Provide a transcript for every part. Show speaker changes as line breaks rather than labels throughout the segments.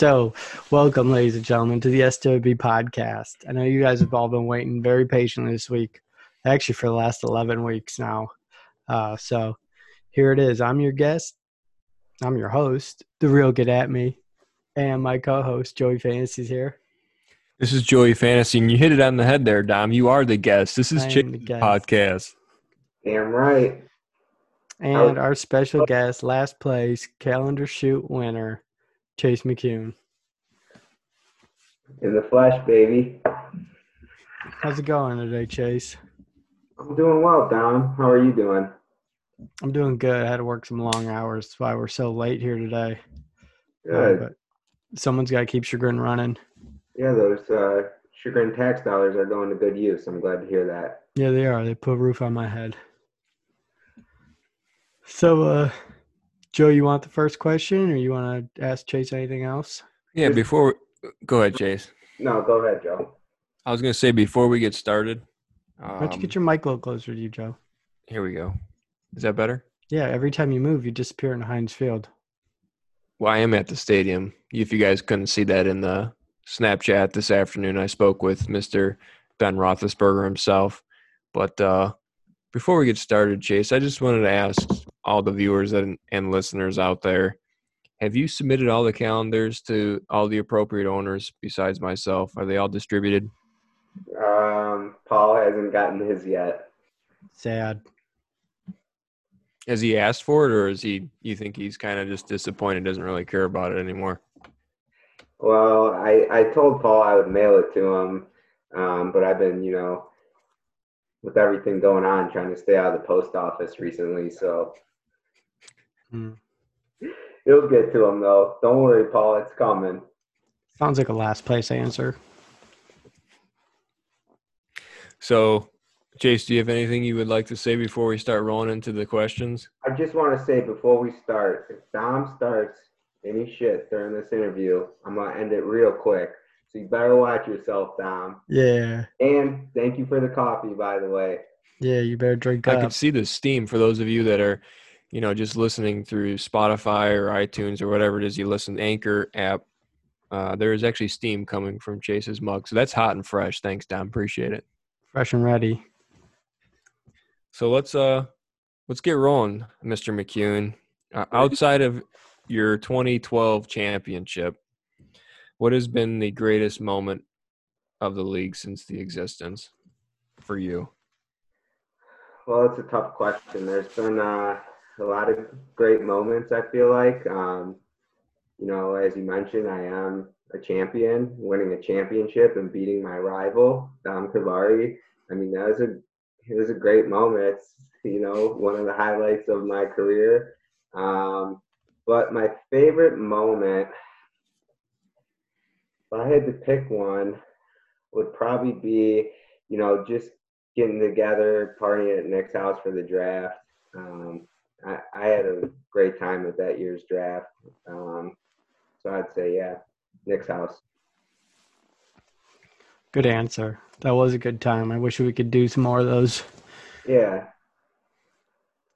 So, welcome, ladies and gentlemen, to the SWB podcast. I know you guys have all been waiting very patiently this week, actually, for the last 11 weeks now. Uh, so, here it is. I'm your guest, I'm your host, The Real Get At Me, and my co host, Joey Fantasy's here.
This is Joey Fantasy, and you hit it on the head there, Dom. You are the guest. This is
I am
Chick
the guest.
Podcast.
Damn right.
And our special guest, last place, calendar shoot winner, Chase McCune.
In the flesh, baby.
How's it going today, Chase?
I'm doing well, Dom. How are you doing?
I'm doing good. I had to work some long hours. That's why we're so late here today. Uh,
Good.
but someone's got to keep Chagrin running.
Yeah, those uh, chagrin tax dollars are going to good use. I'm glad to hear that.
Yeah, they are. They put a roof on my head. So, uh, Joe, you want the first question, or you want to ask Chase anything else?
Yeah, before go ahead, Chase.
No, go ahead, Joe.
I was going to say before we get started. Um,
Why don't you get your mic a little closer to you, Joe?
here we go. Is that better?
Yeah, every time you move, you disappear in Heinz Field.
Well, I am at the stadium. If you guys couldn't see that in the Snapchat this afternoon, I spoke with Mr. Ben Roethlisberger himself. But uh, before we get started, Chase, I just wanted to ask all the viewers and, and listeners out there: Have you submitted all the calendars to all the appropriate owners besides myself? Are they all distributed?
Um, Paul hasn't gotten his yet.
Sad.
Has he asked for it, or is he? You think he's kind of just disappointed, doesn't really care about it anymore?
Well, I, I told Paul I would mail it to him, um, but I've been, you know, with everything going on, trying to stay out of the post office recently. So
Hmm.
it'll get to him, though. Don't worry, Paul. It's coming.
Sounds like a last place answer.
So, Chase, do you have anything you would like to say before we start rolling into the questions?
I just want to say before we start, if Dom starts any shit during this interview, I'm gonna end it real quick. So you better watch yourself, Dom.
Yeah.
And thank you for the coffee, by the way.
Yeah, you better drink
I
up.
could see the steam for those of you that are, you know, just listening through Spotify or iTunes or whatever it is you listen, Anchor app. Uh, there is actually steam coming from Chase's mug, so that's hot and fresh. Thanks, Dom. Appreciate it.
Fresh and ready.
So let's uh let's get rolling, Mr. McEwen. Uh, outside of your 2012 championship, what has been the greatest moment of the league since the existence for you?
Well, it's a tough question. There's been uh, a lot of great moments. I feel like, um, you know, as you mentioned, I am a champion, winning a championship and beating my rival, Dom Kavari. I mean, that was a it was a great moment. It's you know one of the highlights of my career. Um, but my favorite moment, if I had to pick one, would probably be you know just getting together, partying at Nick's house for the draft. Um, I, I had a great time at that year's draft. Um, so I'd say, yeah, Nick's house.
Good answer. That was a good time. I wish we could do some more of those.
Yeah.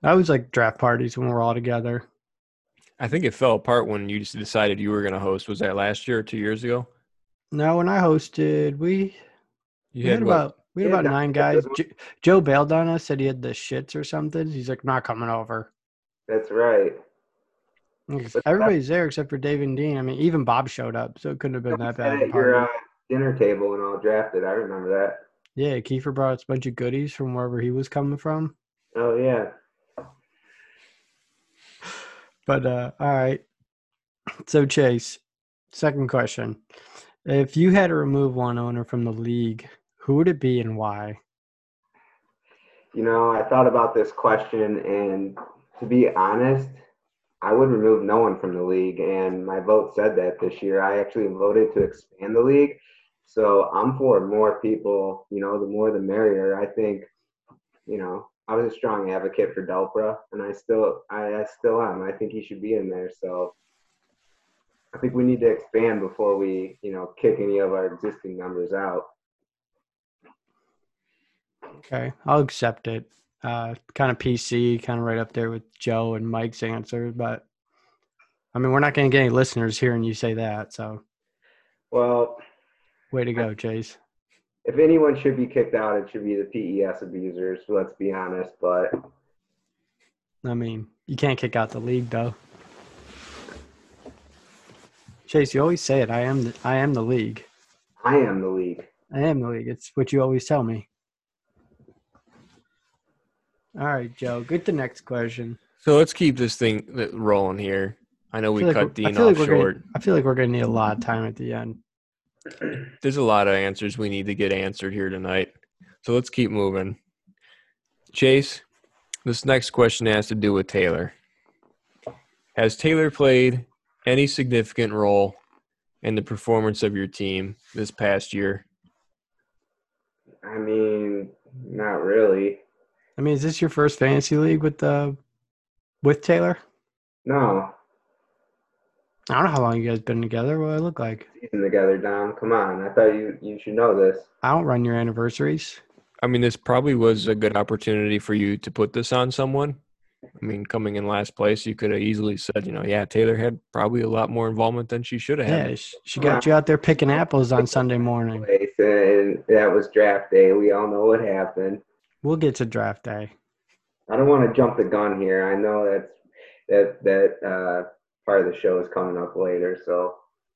I always like draft parties when we're all together.
I think it fell apart when you just decided you were going to host. Was that last year or two years ago?
No, when I hosted, we
You
we had
what?
about we had
Yeah,
about nine guys. Jo- Joe bailed on us, said he had the shits or something. He's like, not coming over.
That's right.
Everybody's there except for Dave and Dean. I mean, even Bob showed up, so it couldn't have been that bad.
At your uh, dinner table and all drafted. I remember that.
Yeah, Kiefer brought us a bunch of goodies from wherever he was coming from.
Oh yeah.
But uh, all right. So Chase, second question: If you had to remove one owner from the league, who would it be and why?
You know, I thought about this question, and to be honest, I would remove no one from the league. And my vote said that this year. I actually voted to expand the league. So I'm for more people. You know, the more the merrier. I think, you know, I was a strong advocate for Delpra, and I still, I, I still am. I think he should be in there. So I think we need to expand before we, you know, kick any of our existing members out.
Okay, I'll accept it. Uh, kind of PC, kind of right up there with Joe and Mike's answer, but I mean, we're not going to get any listeners hearing you say that. So,
Well,
way to go, Chase.
if anyone should be kicked out, it should be the PES abusers. Let's be honest. But
I mean, you can't kick out the league though. Chase, you always say it. I am. The, I am the league.
I am the league.
I am the league. It's what you always tell me. All right, Joe. Get the next question.
So let's keep this thing rolling here. I know we
like
cut
we're-
Dean off
like
short.
Gonna, I feel like we're going to need a lot of time at the end.
There's a lot of answers we need to get answered here tonight. So let's keep moving. Chase, this next question has to do with Taylor. Has Taylor played any significant role in the performance of your team this past year?
I mean, not really.
I mean, is this your first fantasy league with the with Taylor?
No,
I don't know how long you guys been together. What do I look like?
season together, Dom. Come on. I thought you you should know this.
I don't run your anniversaries.
I mean, this probably was a good opportunity for you to put this on someone. I mean, coming in last place, you could have easily said, you know, yeah, Taylor had probably a lot more involvement than she should have had.
Yeah, she, she got you out there picking apples on Sunday morning.
And that was draft day. We all know what happened.
We'll get to draft day.
I don't want to jump the gun here. I know that's that that uh, part of the show is coming up later. So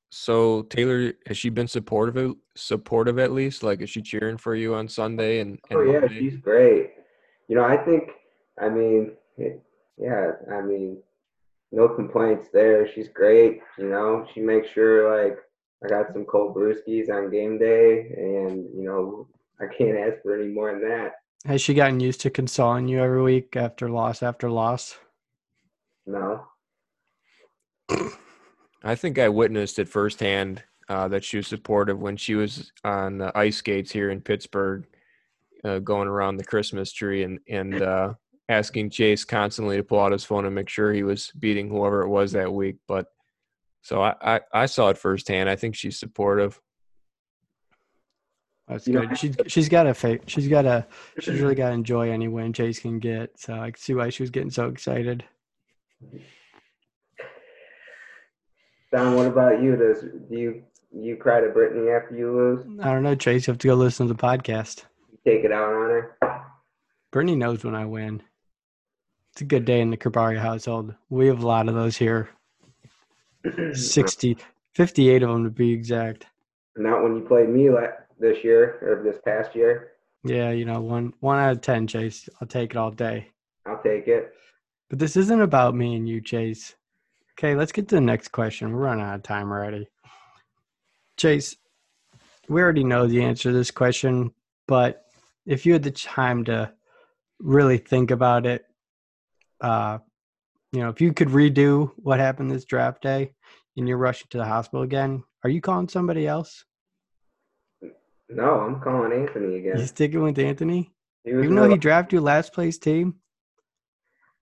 So Taylor, has she been supportive? Supportive at least, like is she cheering for you on Sunday and? and
oh yeah,
Monday?
she's great. You know, I think. I mean, it- yeah. I mean, no complaints there. She's great. You know, she makes sure like I got some cold brewskis on game day, and you know, I can't ask for any more than that.
Has she gotten used to consoling you every week after loss after loss?
No.
I think I witnessed it firsthand uh, that she was supportive when she was on the ice skates here in Pittsburgh, uh, going around the Christmas tree and and uh, asking Chase constantly to pull out his phone and make sure he was beating whoever it was that week. But so I I, I saw it firsthand. I think she's supportive.
That's
You know,
good. She's she's got a fa- she's got a she's really got to enjoy any win Chase can get. So I can see why she was getting so excited.
Dom, what about you? Does do you you cry to Brittany after you lose?
I don't know, Chase. You have to go listen to the podcast.
You take it out on her?
Brittany knows when I win. It's a good day in the Kabari household. We have a lot of those here. 60, 58 of them to be exact.
Not when you played me la- this year or this past year.
Yeah, you know, one one out of ten, Chase. I'll take it all day.
I'll take it.
But this isn't about me and you, Chase. Okay, let's get to the next question. We're running out of time already. Chase, we already know the answer to this question, but if you had the time to really think about it, uh, you know, if you could redo what happened this draft day and you're rushing to the hospital again, are you calling somebody else?
No, I'm calling Anthony again.
You
again.
sticking with Anthony? Even though he drafted your last place team?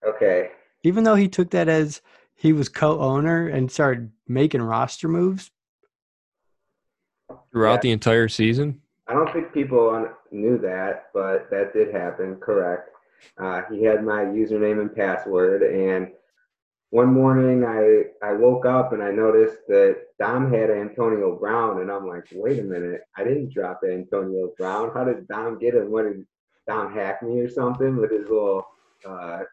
okay.
even though he took that as he was co-owner and started making roster moves
Throughout
Yeah.
the entire season,
I don't think people knew that, but that did happen. Correct. Uh, he had my username and password, and one morning I I woke up and I noticed that Dom had Antonio Brown, and I'm like, wait a minute, I didn't drop Antonio Brown. How did Dom get him? What did Dom hack me or something with his little uh,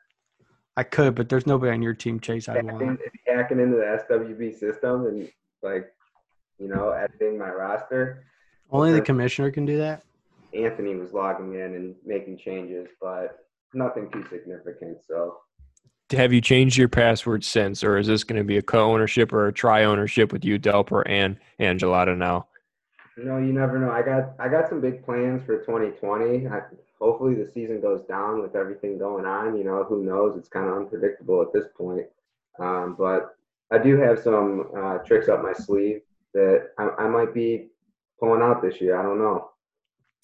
i could but there's nobody on your team chase i
hacking,
want
hacking into the SWB system and like you know editing my roster?
only the commissioner can do that
Anthony was logging in and making changes, but nothing too significant. So
have you changed your password since, or is this going to be a co-ownership or a tri-ownership with you, Delper, and Angelata now?
no, you never know. I got I got some big plans for 2020. I, hopefully the season goes down with everything going on. You know, who knows? It's kind of unpredictable at this point. Um, but I do have some uh, tricks up my sleeve that I, I might be pulling out this year. I don't know.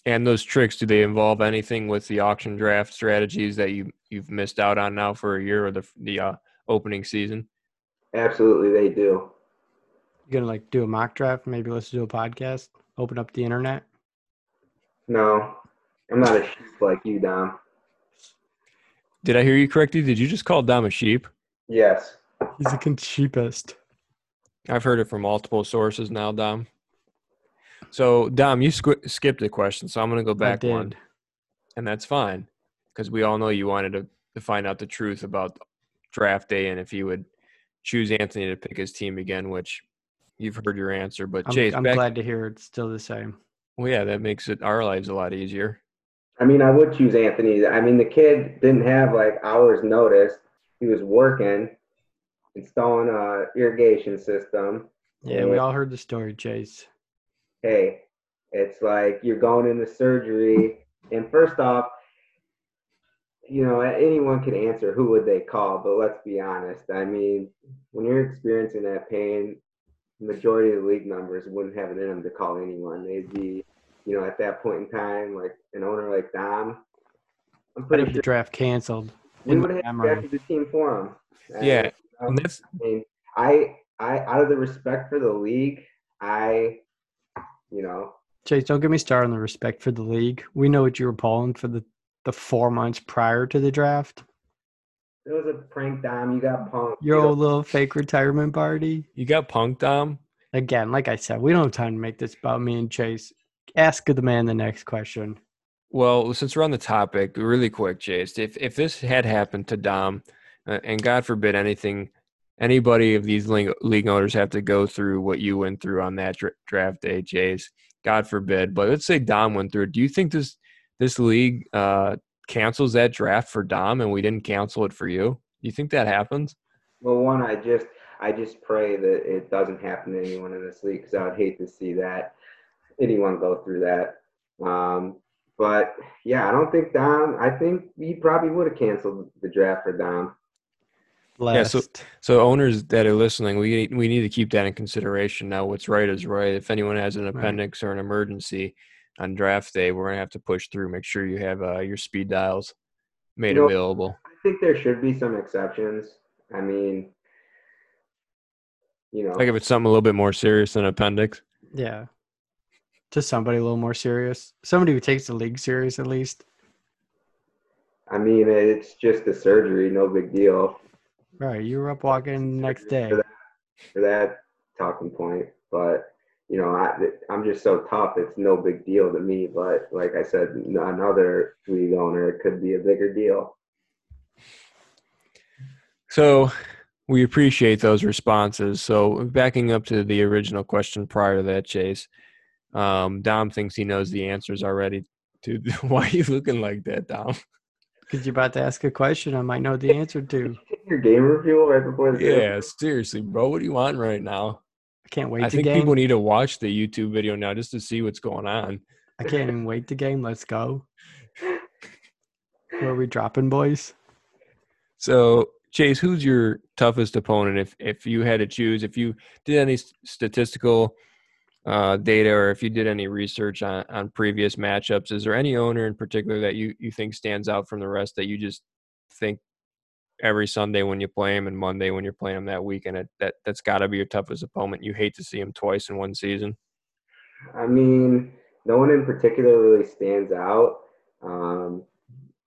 And those tricks, do they involve anything with the auction draft strategies that you you've missed out on now for a year or the the uh, opening season?
Absolutely, they do.
you're gonna like do a mock draft maybe let's do a podcast open up the internet
No, I'm not a sheep like you, Dom.
Did I hear you correctly? Did you just call Dom a sheep?
Yes.
He's the cheapest.
I've heard it from multiple sources now, Dom. So, Dom, you squ- skipped a question, so I'm going to go back one, and that's fine because we all know you wanted to, to find out the truth about draft day and if he would choose Anthony to pick his team again, which you've heard your answer. But
I'm,
Chase,
I'm
back,
glad to hear it's still the same.
Well, yeah, that makes it our lives a lot easier.
I mean, I would choose Anthony. I mean, the kid didn't have like hours notice. He was working, installing a irrigation system.
Yeah, we all heard the story, Chase.
Hey, it's like you're going into surgery, and first off, you know, anyone can answer who would they call, but let's be honest. I mean, when you're experiencing that pain, majority of the league members wouldn't have it in them to call anyone. They'd be, you know, at that point in time, like an owner like Dom.
I'm pretty sure the draft canceled.
We would have drafted the team for him.
Yeah, and that's.
I mean, I, I, out of the respect for the league, I, you know.
Chase, don't get me started on the respect for the league. We know what you were pulling for the the four months prior to the draft?
It was a prank, Dom. You got punked.
Your old little fake retirement party.
You got punked, Dom.
Again, like I said, we don't have time to make this about me and Chase. Ask the man the next question.
Well, since we're on the topic, really quick, Chase, if if this had happened to Dom, uh, and God forbid anything, anybody of these league owners have to go through what you went through on that draft day, Chase. God forbid. But let's say Dom went through it. Do you think this this league uh, cancels that draft for Dom and we didn't cancel it for you? Do you think that happens?
Well, one, I just I just pray that it doesn't happen to anyone in this league because I would hate to see that anyone go through that. Um, but yeah, I don't think Dom. I think he probably would have canceled the draft for Dom.
Last. Yeah, so so owners that are listening, we we need to keep that in consideration. Now, what's right is right. If anyone has an appendix right. or an emergency, on draft day, we're gonna have to push through. Make sure you have uh, your speed dials made you know, available.
I think there should be some exceptions. I mean, you know,
like if it's something a little bit more serious than appendix.
Yeah, to somebody a little more serious, somebody who takes the league serious at least.
I mean, it's just a surgery, no big deal.
Right, you were up walking next day.
For that, for that talking point, but you know, I, I'm just so tough. It's no big deal to me. But like I said, another league owner, it could be a bigger deal.
So we appreciate those responses. So backing up to the original question prior to that, Chase, um, Dom thinks he knows the answers already. To why are you looking like that, Dom?
Because you're about to ask a question, I might know the answer to.
Your game review right before
the Yeah, game. seriously, bro. What do you want right now?
I can't wait.
I think
game.
people need to watch the YouTube video now just to see what's going on.
I can't even wait to game. Let's go. Where are we dropping, boys?
So, Chase, who's your toughest opponent? If if you had to choose, if you did any statistical uh, data or if you did any research on, on previous matchups, is there any owner in particular that you, you think stands out from the rest that you just think every Sunday when you play him and Monday when you're playing him that weekend. It, that that's got to be your toughest opponent. You hate to see him twice in one season.
I mean, no one in particular really stands out. Um,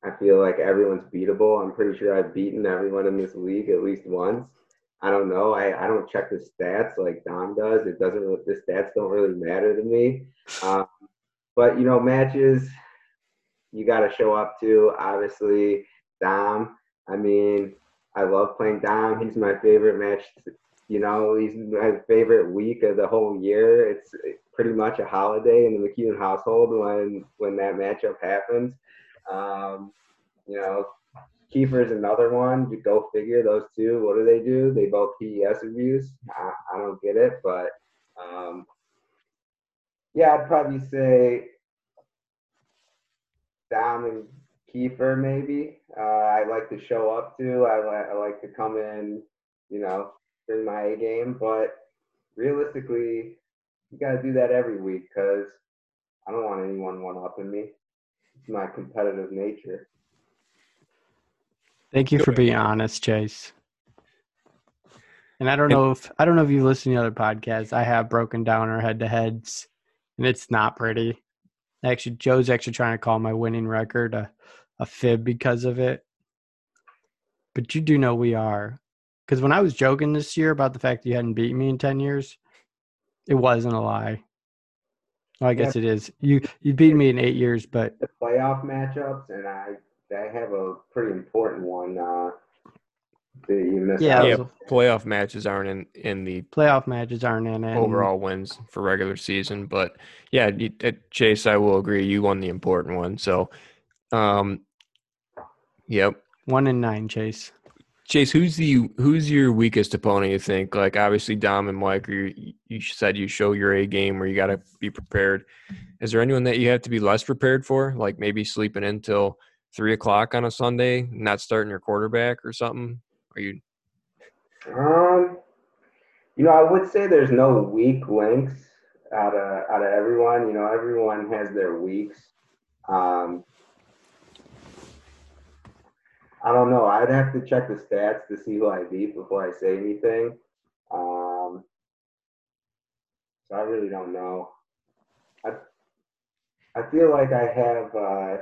I feel like everyone's beatable. I'm pretty sure I've beaten everyone in this league at least once. I don't know. I, I don't check the stats like Dom does. It doesn't. The stats don't really matter to me. Um, but you know, matches you got to show up to. Obviously, Dom I mean, I love playing Dom. He's my favorite match. You know, he's my favorite week of the whole year. It's pretty much a holiday in the McKeown household when when that matchup happens. Um, you know, Kiefer's another one. You go figure. Those two, what do they do? They both PES abuse. I, I don't get it, but um, yeah, I'd probably say Dom and Kiefer maybe. Uh, I like to show up to. I like I like to come in, you know, in my A game. But realistically, you got to do that every week because I don't want anyone one upping me. It's my competitive nature.
Thank you for being honest, Chase. And I don't know if I don't know if you listen to other podcasts. I have broken down our head to heads, and it's not pretty. Actually, Joe's actually trying to call my winning record a a fib because of it. But you do know we are Because when I was joking this year about the fact that you hadn't beaten me in ten years, it wasn't a lie. Well, I guess it is. You you beat me in eight years, but
The playoff matchups, and I I have a pretty important one uh, that you missed
Yeah,
out.
Yeah, playoff matches aren't in in the
playoff matches aren't in it.
overall wins for regular season. But yeah, you, uh, Chase, I will agree. You won the important one. So, um, yep.
One in nine, Chase.
Chase, who's the who's your weakest opponent? You think? Like obviously Dom and Mike. Or you, you said you show your A game where you got to be prepared. Is there anyone that you have to be less prepared for? Like maybe sleeping in till three o'clock on a Sunday, not starting your quarterback or something? Are you?
Um, you know, I would say there's no weak links out of out of everyone. You know, everyone has their weeks. Um, I don't know. I'd have to check the stats to see who I beat before I say anything. Um, so I really don't know. I I feel like I have. Uh,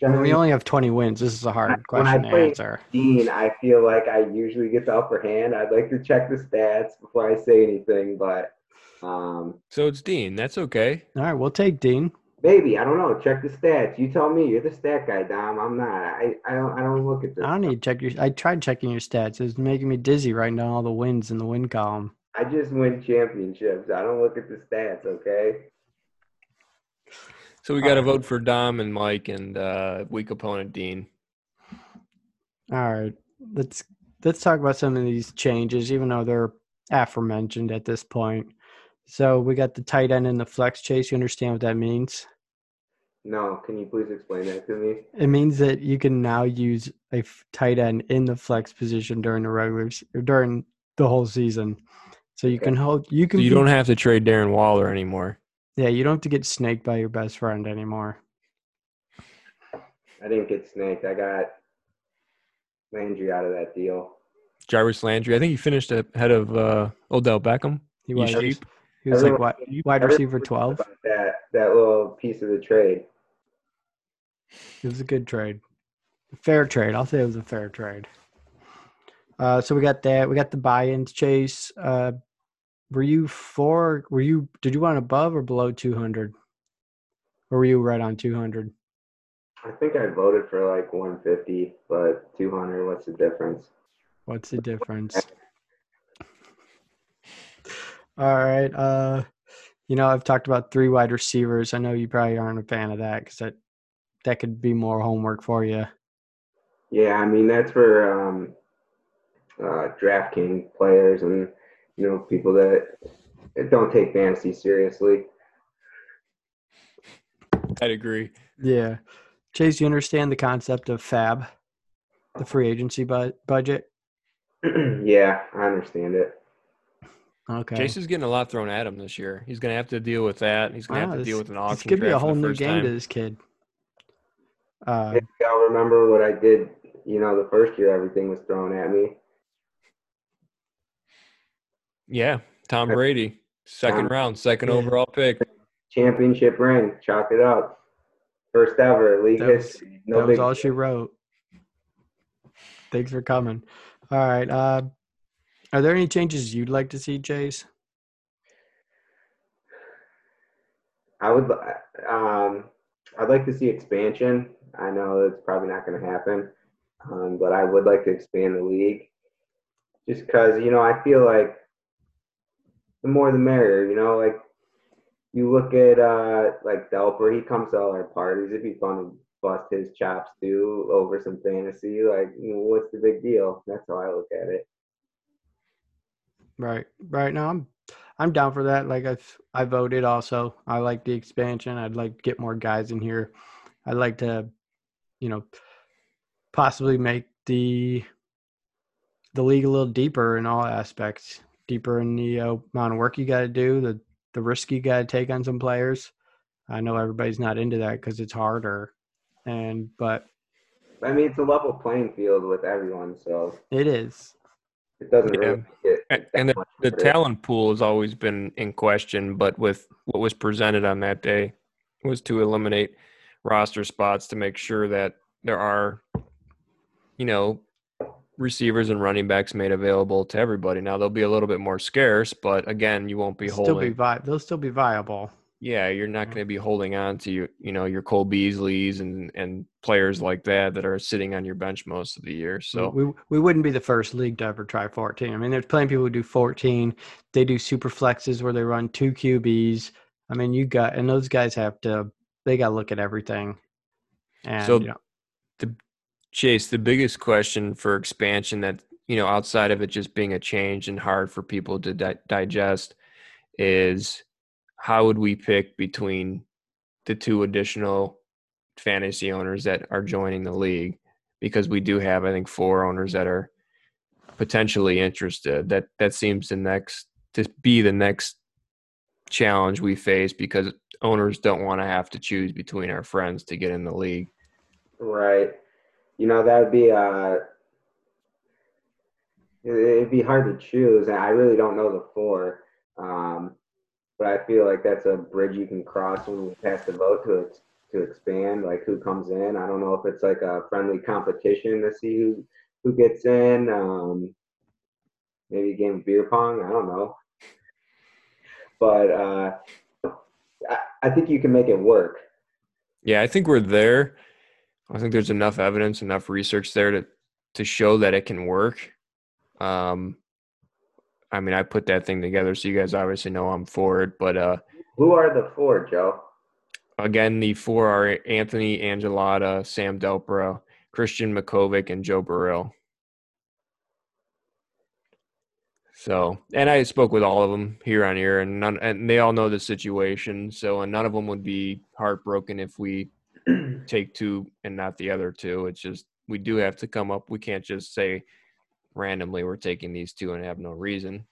generally
we only have twenty wins. This is a hard
When I
question to answer.
Dean, I feel like I usually get the upper hand. I'd like to check the stats before I say anything, but um,
So it's Dean. That's okay.
All right, we'll take Dean.
maybe I don't know. Check the stats. You tell me. You're the stat guy, Dom. I'm not. I I don't. I don't look at this.
I don't need to check your. I tried checking your stats. It's making me dizzy writing down all the wins in the win column.
I just win championships. I don't look at the stats. Okay.
So we got to vote for Dom and Mike and uh, weak opponent Dean.
All right, let's let's talk about some of these changes, even though they're aforementioned at this point. So we got the tight end and the flex chase. You understand what that means?
No. Can you please explain that to me?
It means that you can now use a f- tight end in the flex position during the regular or during the whole season. So you
Okay.
can hold. You
So
can.
you
be-
don't have to trade Darren Waller anymore.
Yeah, you don't have to get snaked by your best friend anymore.
I didn't get snaked. I got Landry out of that deal.
Jarvis Landry. I think he finished ahead of uh, Odell Beckham.
He was. He was like
Everyone-
wide, wide receiver twelve.
That that little piece of the trade.
It was a good trade. Fair trade. I'll say it was a fair trade. Uh, so we got that. We got the buy-ins. Chase, uh, were you for? Were you? Did you want above or below two hundred? Or were you right on two hundred?
I think I voted for like 150, but 200. What's the difference?
What's the difference? All right. Uh, you know, I've talked about three wide receivers. I know you probably aren't a fan of that because that that could be more homework for you.
Yeah, I mean that's for um, uh, DraftKings players and you know people that that don't take fantasy seriously.
I'd agree.
Yeah. Chase, you understand the concept of fab, the free agency bu- budget?
yeah, I understand it.
Okay.
Chase is getting a lot thrown at him this year. He's going to have to deal with that. He's going to
Wow,
have to
this-
deal with an auction.
This
auction
could be a whole new game
time.
to this kid. Uh,
If y'all remember what I did, you know, the first year everything was thrown at me.
Yeah, Tom Brady, second
Tom-
round, second overall pick.
Championship ring, chalk it up. First ever league
That was-
history. No
that was
big
all she wrote. Thanks for coming. All right. Uh, are there any changes you'd like to see, Chase?
I would, um, I'd like to see expansion. I know it's probably not going to happen, um, but I would like to expand the league, just because you know I feel like the more the merrier. You know, like you look at uh, like Delper, he comes to all our parties. It'd be fun to bust his chops too over some fantasy. Like, what's the big deal? That's how I look at it.
Right. Right now, I'm I'm down for that. Like I've I voted also. I like the expansion. I'd like to get more guys in here. I'd like to, you know, possibly make the the league a little deeper in all aspects. Deeper in the uh, amount of work you got to do, the the risk you got to take on some players. I know everybody's not into that because it's harder, and but
I mean, it's a level playing field with everyone, so
it is.
it doesn't
Yeah.
really make
And- And the, the talent pool has always been in question, but with what was presented on that day was to eliminate roster spots to make sure that there are, you know, receivers and running backs made available to everybody. Now they'll be a little bit more scarce, but again, you won't be
Still
holding.
be vi- they'll still be viable.
yeah, you're not going to be holding on to your, you know, your Cole Beasleys and and players like that that are sitting on your bench most of the year. So
we we wouldn't be the first league to ever try 14. I mean, there's plenty of people who do 14. They do super flexes where they run two QBs. I mean, you got and those guys have to they got to look at everything. And
So-
you know,
Chase, the biggest question for expansion that you know outside of it just being a change and hard for people to di- digest is how would we pick between the two additional fantasy owners that are joining the league? Because we do have I think four owners that are potentially interested. That that seems the next to be the next challenge we face because owners don't want to have to choose between our friends to get in the league.
Right. You know, that would be uh it- it'd be hard to choose and I really don't know the four. Um but I feel like that's a bridge you can cross when we pass the vote to to expand, like who comes in. I don't know if it's like a friendly competition to see who who gets in. Um maybe a game of beer pong, I don't know. But uh I, I think you can make it work.
Yeah, I think we're there. I think there's enough evidence, enough research there to to show that it can work. Um, I mean, I put that thing together, so you guys obviously know I'm for it. But uh,
Who are the four, Joe?
again, the four are Anthony Angelata, Sam Delpro, Christian Makovic, and Joe Burrell. So, and I spoke with all of them here on here, and none, and they all know the situation. So, and none of them would be heartbroken if we take two and not the other two. It's just we do have to come up. We can't just say randomly we're taking these two and have no reason.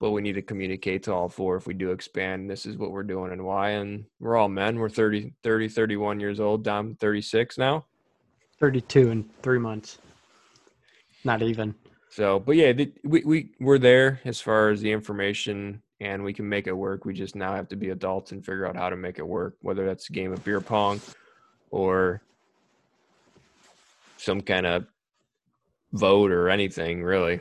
But we need to communicate to all four if we do expand. This is what we're doing and why. And we're all men. We're 30, 30 31 years old. Dom 36 now.
32 in 3 months. Not even.
So, but yeah, the, we, we, we're there as far as the information and we can make it work. We just now have to be adults and figure out how to make it work, whether that's a game of beer pong or some kind of vote or anything really.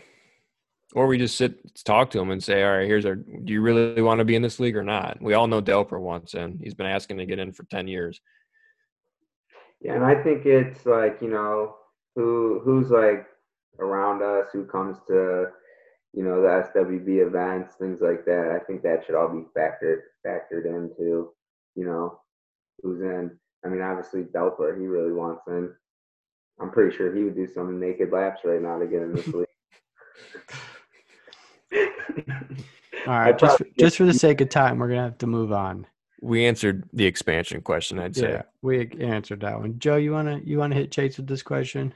Or we just sit, talk to them and say, all right, here's our, do you really want to be in this league or not? We all know Delper wants in. He's been asking to get in for 10 years.
Yeah, and I think it's like, you know, who who's like around us, who comes to, you know, the SWB events, things like that. I think that should all be factored factored into, you know, who's in. I mean, obviously Delper, he really wants in. I'm pretty sure he would do some naked laps right now to get in this league.
All right, just for, just for the sake of time, we're going to have to move on.
We answered the expansion question, I'd say.
Yeah, we answered that one. Joe, you want to you want to hit Chase with this question?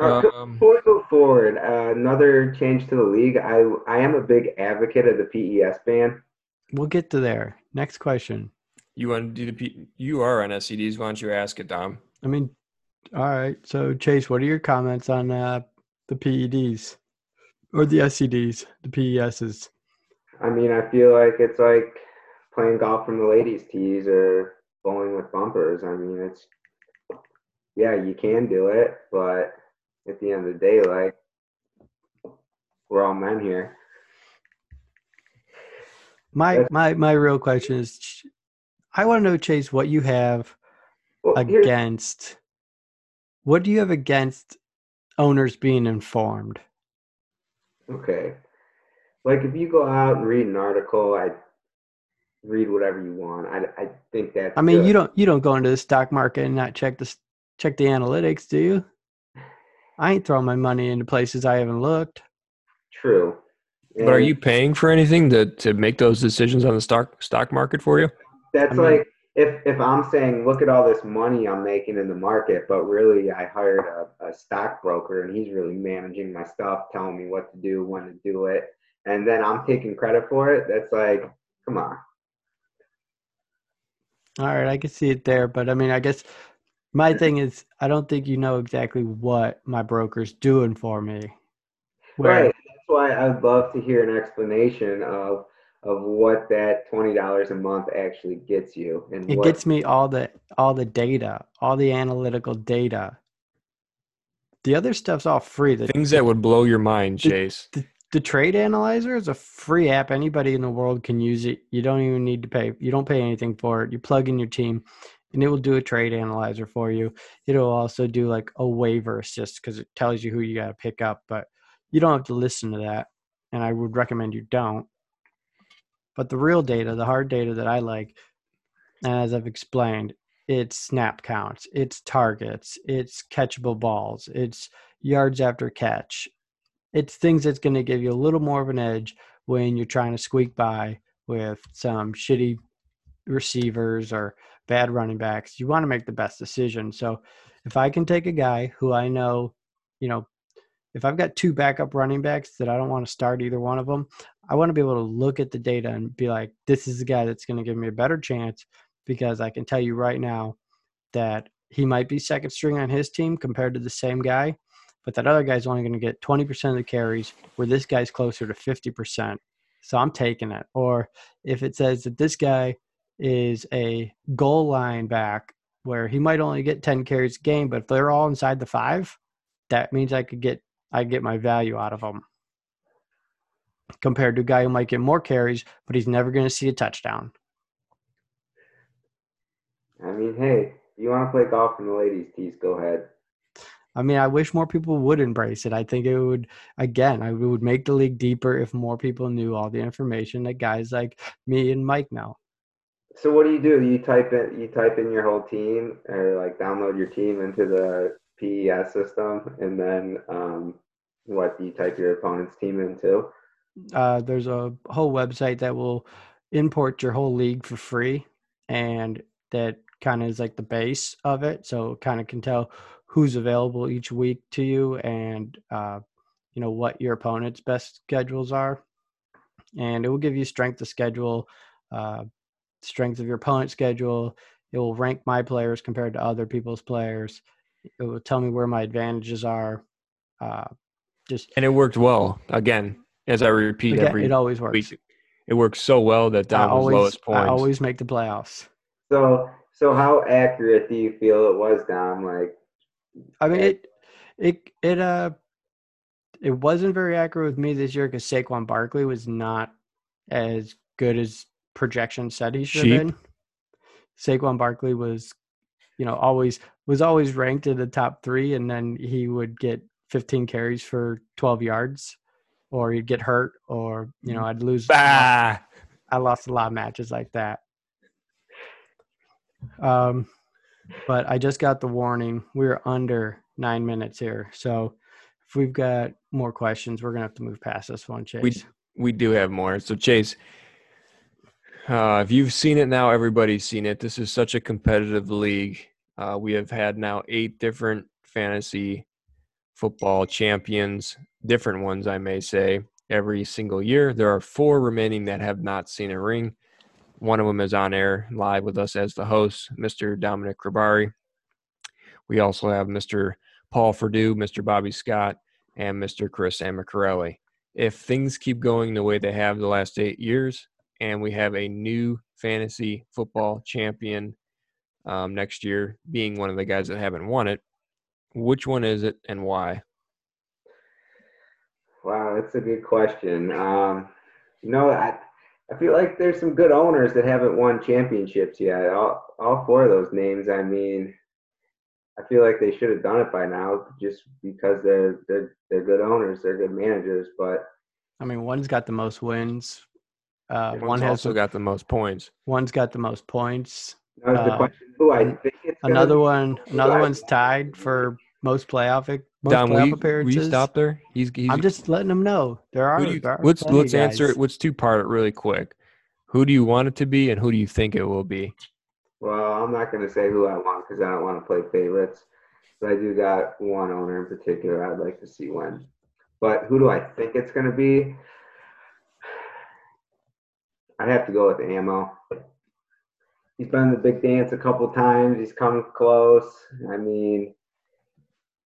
Uh,
Um,
Before we go forward, uh, another change to the league. I I am a big advocate of the PES ban.
We'll get to there. Next question.
you want to do the P- you are on SCDs. Why don't you ask it, Dom?
I mean, all right. So Chase, what are your comments on uh, the PEDs or the SCDs, the PESs?
I mean, I feel like it's like playing golf from the ladies' tees or bowling with bumpers. I mean, it's yeah, you can do it, but at the end of the day, like we're all men here.
My
That's-
my my real question is, I want to know, Chase, what you have
Well,
against. What do you have against owners being informed?
okay, like if you go out and read an article, I read whatever you want. I I think that's.
I mean,
good.
you don't you don't go into the stock market and not check the check the analytics, do you? I ain't throwing my money into places I haven't looked.
True.
But are you paying for anything to to make those decisions on the stock stock market for you?
That's
I mean-
like if if I'm saying, look at all this money I'm making in the market, but really I hired a, a stockbroker and he's really managing my stuff, telling me what to do, when to do it, and then I'm taking credit for it. That's like, come on.
All right, I can see it there, but I mean, I guess my thing is, I don't think you know exactly what my broker's doing for me. Where,
Right. That's why I'd love to hear an explanation of of what that twenty dollars a month actually gets you and
It
what
gets me all the all the data, all the analytical data. the other stuff's all free. The,
Things that would blow your mind,
The-
Chase.
the trade analyzer is a free app. Anybody in the world can use it. You don't even need to pay. You don't pay anything for it. You plug in your team, and it will do a trade analyzer for you. It'll also do like a waiver assist because it tells you who you got to pick up. But you don't have to listen to that, and I would recommend you don't. But the real data, the hard data that I like, as I've explained, it's snap counts, it's targets, it's catchable balls, it's yards after catch, it's things that's going to give you a little more of an edge when you're trying to squeak by with some shitty receivers or bad running backs. You want to make the best decision. So if I can take a guy who I know, you know, if I've got two backup running backs that I don't want to start either one of them, I want to be able to look at the data and be like, this is the guy that's going to give me a better chance because I can tell you right now that he might be second string on his team compared to the same guy but that other guy's only going to get 20% of the carries where this guy's closer to 50%. So I'm taking it. Or if it says that this guy is a goal line back where he might only get 10 carries a game, but if they're all inside the five, that means I could get I get my value out of them. Compared to a guy who might get more carries, but he's never going to see a touchdown.
I mean, hey, if you want to play golf in the ladies' tees? Go ahead.
I mean, I wish more people would embrace it. I think it would, again, I would make the league deeper if more people knew all the information that guys like me and Mike know.
So what do you do? You type in you type in your whole team, or like download your team into the PES system, and then um, what do you type your opponent's team into?
Uh, there's a whole website that will import your whole league for free, and that kind of is like the base of it. So kind of can tell who's available each week to you, and uh, you know what your opponent's best schedules are, and it will give you strength of schedule. Uh, strength of your opponent's schedule. It will rank my players compared to other people's players. It will tell me where my advantages are. Uh, just
And it worked well. Again, as I repeat
again,
every
it always works.
week, it works so well that
I
down was
always,
lowest
I always make the playoffs.
So so how accurate do you feel it was, Dom? Like
I mean, it, it, it, uh, it wasn't very accurate with me this year because Saquon Barkley was not as good as projections said he should have been. Saquon Barkley was, you know, always was always ranked in the top three, and then he would get 15 carries for 12 yards, or he'd get hurt, or you know, I'd lose.
bah!
I lost a lot of matches like that. Um, but I just got the warning. We're under nine minutes here, so if we've got more questions, we're gonna have to move past this one, Chase.
We we do have more. So Chase, uh, if you've seen it now, everybody's seen it. This is such a competitive league. Uh, we have had now eight different fantasy football champions, different ones, I may say, every single year. There are four remaining that have not seen a ring. One of them is on air live with us as the host, Mr. Dominic Grabari. We also have Mr. Paul Perdue, Mr. Bobby Scott, and Mr. Chris Amacarelli if things keep going the way they have the last eight years and we have a new fantasy football champion um, next year being one of the guys that haven't won it which one is it and why
Wow, that's a good question. Um, you know, I I feel like there's some good owners that haven't won championships yet. All all four of those names. I mean, I feel like they should have done it by now, just because they're they're they're good owners, they're good managers. But
I mean, one's got the most wins. Uh,
One's
one has
also got the most points
one's got the most points.
that the
Uh,
question. Who I think it's gonna
Another one, another one's tied for most playoff most
Dom, will
playoff
you, will
appearances.
you stop there he's, he's
I'm just letting them know there are.
you-
there are
let's let's answer it let's two part it really quick who do you want it to be and who do you think it will be
Well, I'm not going to say who I want because I don't want to play favorites. But I do got one owner in particular I'd like to see win. But who do I think it's going to be? I'd have to go with the Ammo. He's been in the big dance a couple times. He's come close. I mean,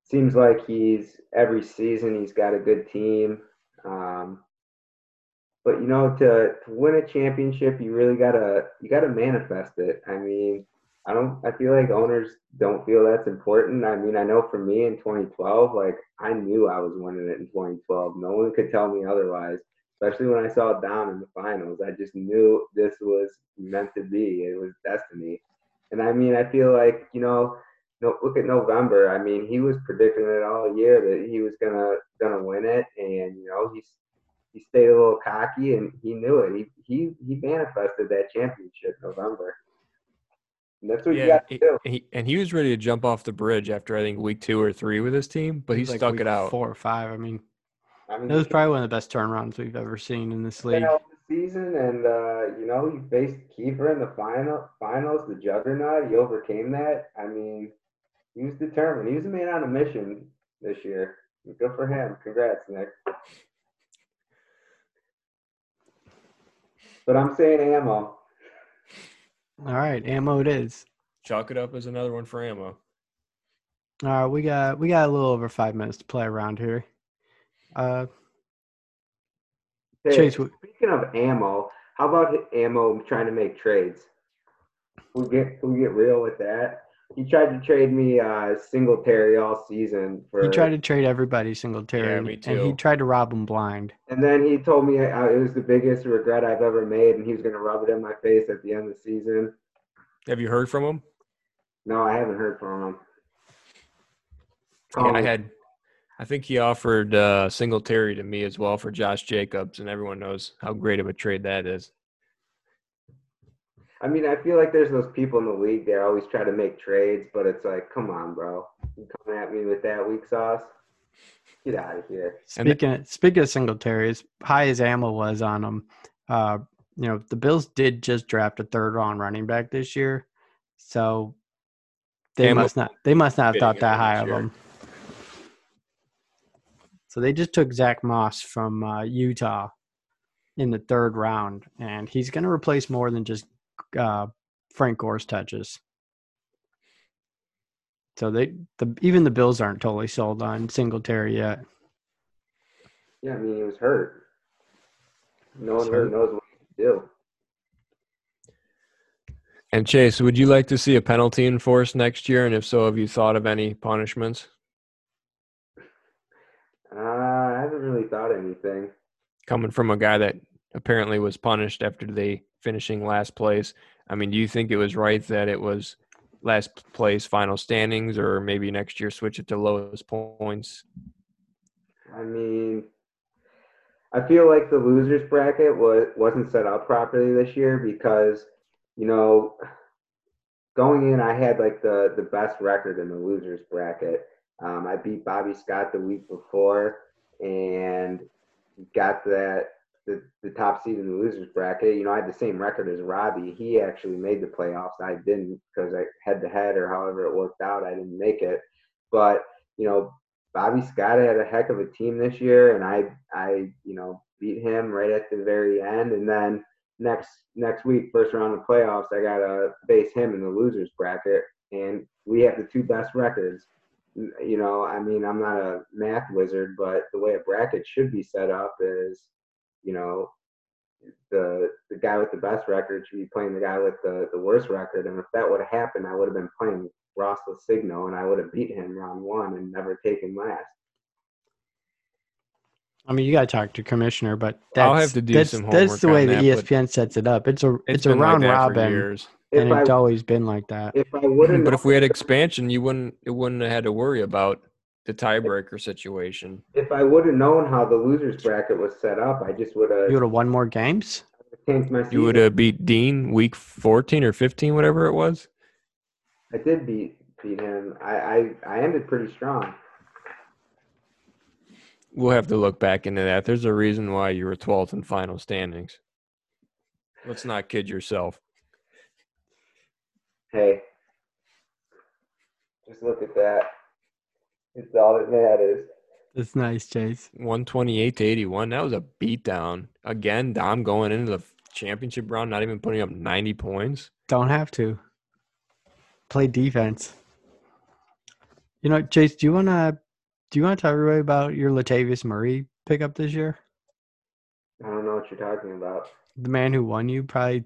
seems like he's every season he's got a good team. Um, but you know, to, to win a championship, you really gotta you gotta manifest it. I mean, I don't. I feel like owners don't feel that's important. I mean, I know for me in 2012, like I knew I was winning it in 2012. No one could tell me otherwise. Especially when I saw Dom in the finals, I just knew this was meant to be. It was destiny. And I mean, I feel like you know, no, look at November. I mean, he was predicting it all year that he was gonna gonna win it, and you know, he's he stayed a little cocky and he knew it. He he he manifested that championship November. And that's what you got to do.
He, and he was ready to jump off the bridge after I think week two or three with his team, but he
Like
stuck it out.
Four or five. I mean,
I mean,
it was probably one of the best turnarounds we've ever seen in this league.
out the season, and uh, you know, he faced Kiefer in the final finals, the juggernaut. He overcame that. I mean, he was determined. He was a man on a mission this year. Good for him. Congrats, Nick. But I'm saying ammo.
All right, ammo it is.
Chalk it up as another one for ammo.
All right, we got we got a little over five minutes to play around here. Uh,
Hey,
Chase,
speaking of ammo, how about ammo trying to make trades? We get we get real with that. He tried to trade me uh Singletary all season for,
he tried to trade everybody Singletary,
Yeah,
and-
me
and he tried to rob him blind.
and then he told me uh, it was the biggest regret I've ever made, and he was gonna rub it in my face at the end of the season.
Have you heard from him?
No, I haven't heard from him.
Yeah,
Call
I had. I think he offered uh, Singletary to me as well for Josh Jacobs, and everyone knows how great of a trade that is.
I mean, I feel like there's those people in the league that always try to make trades, but it's like, come on, bro, you coming at me with that weak sauce? Get out of here.
And the-
Speaking speaking of Singletary, as high as ammo was on him, uh, you know the Bills did just draft a third round running back this year, so they
Ammo
must not they must not have thought that high of
year.
him. So they just took Zach Moss from uh, Utah in the third round, and he's going to replace more than just uh, Frank Gore's touches. So they the even the Bills aren't totally sold on Singletary yet.
Yeah, I mean, he was hurt. No one
Sure.
really knows what to do.
And Chase, would you like to see a penalty enforced next year? And if so, have you thought of any punishments
Uh, I haven't really thought anything.
coming from a guy that apparently was punished after they finishing last place? I mean, do you think it was right that it was last place final standings, or maybe next year switch it to lowest points?
I mean, I feel like the losers bracket was wasn't set up properly this year because, you know, going in, I had like the the best record in the losers bracket. Um, I beat Bobby Scott the week before and got that the, the top seed in the losers bracket. You know, I had the same record as Robbie. He actually made the playoffs. I didn't because I head to head or however it worked out. I didn't make it, but you know, Bobby Scott had a heck of a team this year, and I, I, you know, beat him right at the very end. And then next next week, first round of playoffs, I got to face him in the losers bracket, and we have the two best records. N- You know, I mean, I'm not a math wizard, but the way a bracket should be set up is, you know, the the guy with the best record should be playing the guy with the, the worst record. And if that would have happened, I would have been playing Ross Signo and I would have beat him round one and never taken last.
I mean, you got to talk to commissioner, but that's,
I'll have to do
that's,
some
that's the way
on
the
that,
ESPN sets it up. It's a it's, a
been like
round robin,
years.
If
and
I
it's always been like that.
if I would mm, have
But if we had expansion, you wouldn't it wouldn't have had to worry about the tiebreaker situation.
if I would have known how the losers bracket was set up, I just would have.
You would have won more games.
You would have beat Dean week fourteen or fifteen, whatever it was.
I did beat beat him. I, I I ended pretty strong.
We'll have to look back into that. There's a reason why you were 12th in final standings. Let's not kid yourself.
Hey, just look at that. It's all that matters.
That's nice, Chase.
128 to 81. That was a beatdown. Again, Dom going into the championship round, not even putting up 90 points.
Don't have to play defense. You know, Chase, do you want to do you want to tell everybody about your Latavius Murray pickup this year?
I don't know what you're talking about.
The man who won you probably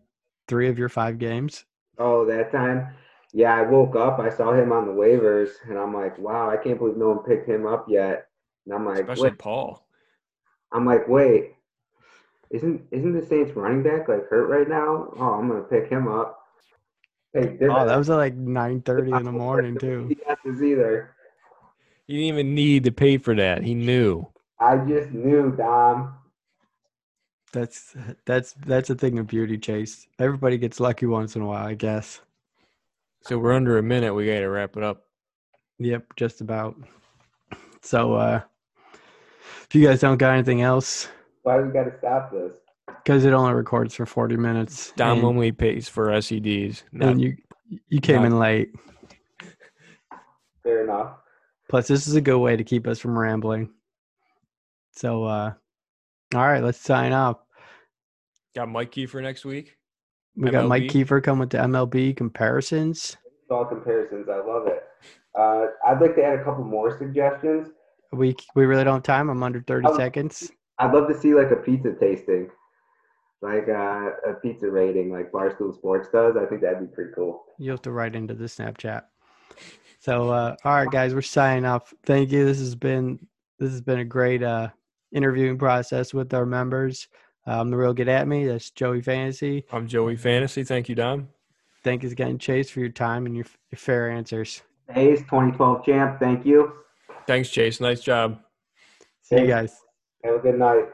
three of your five games.
Oh, that time. yeah, I woke up, I saw him on the waivers, and I'm like, wow, I can't believe no one picked him up yet. And I'm like,
Especially
wait.
Paul.
I'm like, wait, isn't isn't the Saints running back like hurt right now? Oh, I'm gonna pick him up. Hey,
Oh, that was at like nine thirty in the morning too.
Guesses either.
He didn't even need to pay for that. He knew.
I just knew, Dom.
That's that's that's a thing of beauty, Chase. Everybody gets lucky once in a while, I guess.
So we're under a minute. We got to wrap it up.
Yep, just about. So, uh if you guys don't got anything else,
Why we gotta stop this?
because it only records for forty minutes.
Dom
and,
only pays for SEDs. Not,
and you you came in late.
Fair enough.
Plus, this is a good way to keep us from rambling. So, uh all right, let's sign off.
got Mike Kiefer next week.
We got Mike
MLB?
Kiefer coming to MLB comparisons.
All comparisons, I love it. Uh, I'd like to add a couple more suggestions.
We we really don't have time. I'm under 30
Oh.
seconds.
I'd love to see like a pizza tasting, like uh, a pizza rating, like Barstool Sports does. I think that'd be pretty cool.
You have to write into the Snapchat. So, uh, all right, guys, we're signing off. Thank you. This has been this has been a great uh, interviewing process with our members. Um, the real get at me. That's Joey Fantasy.
I'm Joey Fantasy. Thank you, Dom.
Thank you again, Chase, for your time and your, your fair answers.
Hayes, 2012 champ. Thank you.
Thanks, Chase. Nice job.
See you guys.
Have a good night.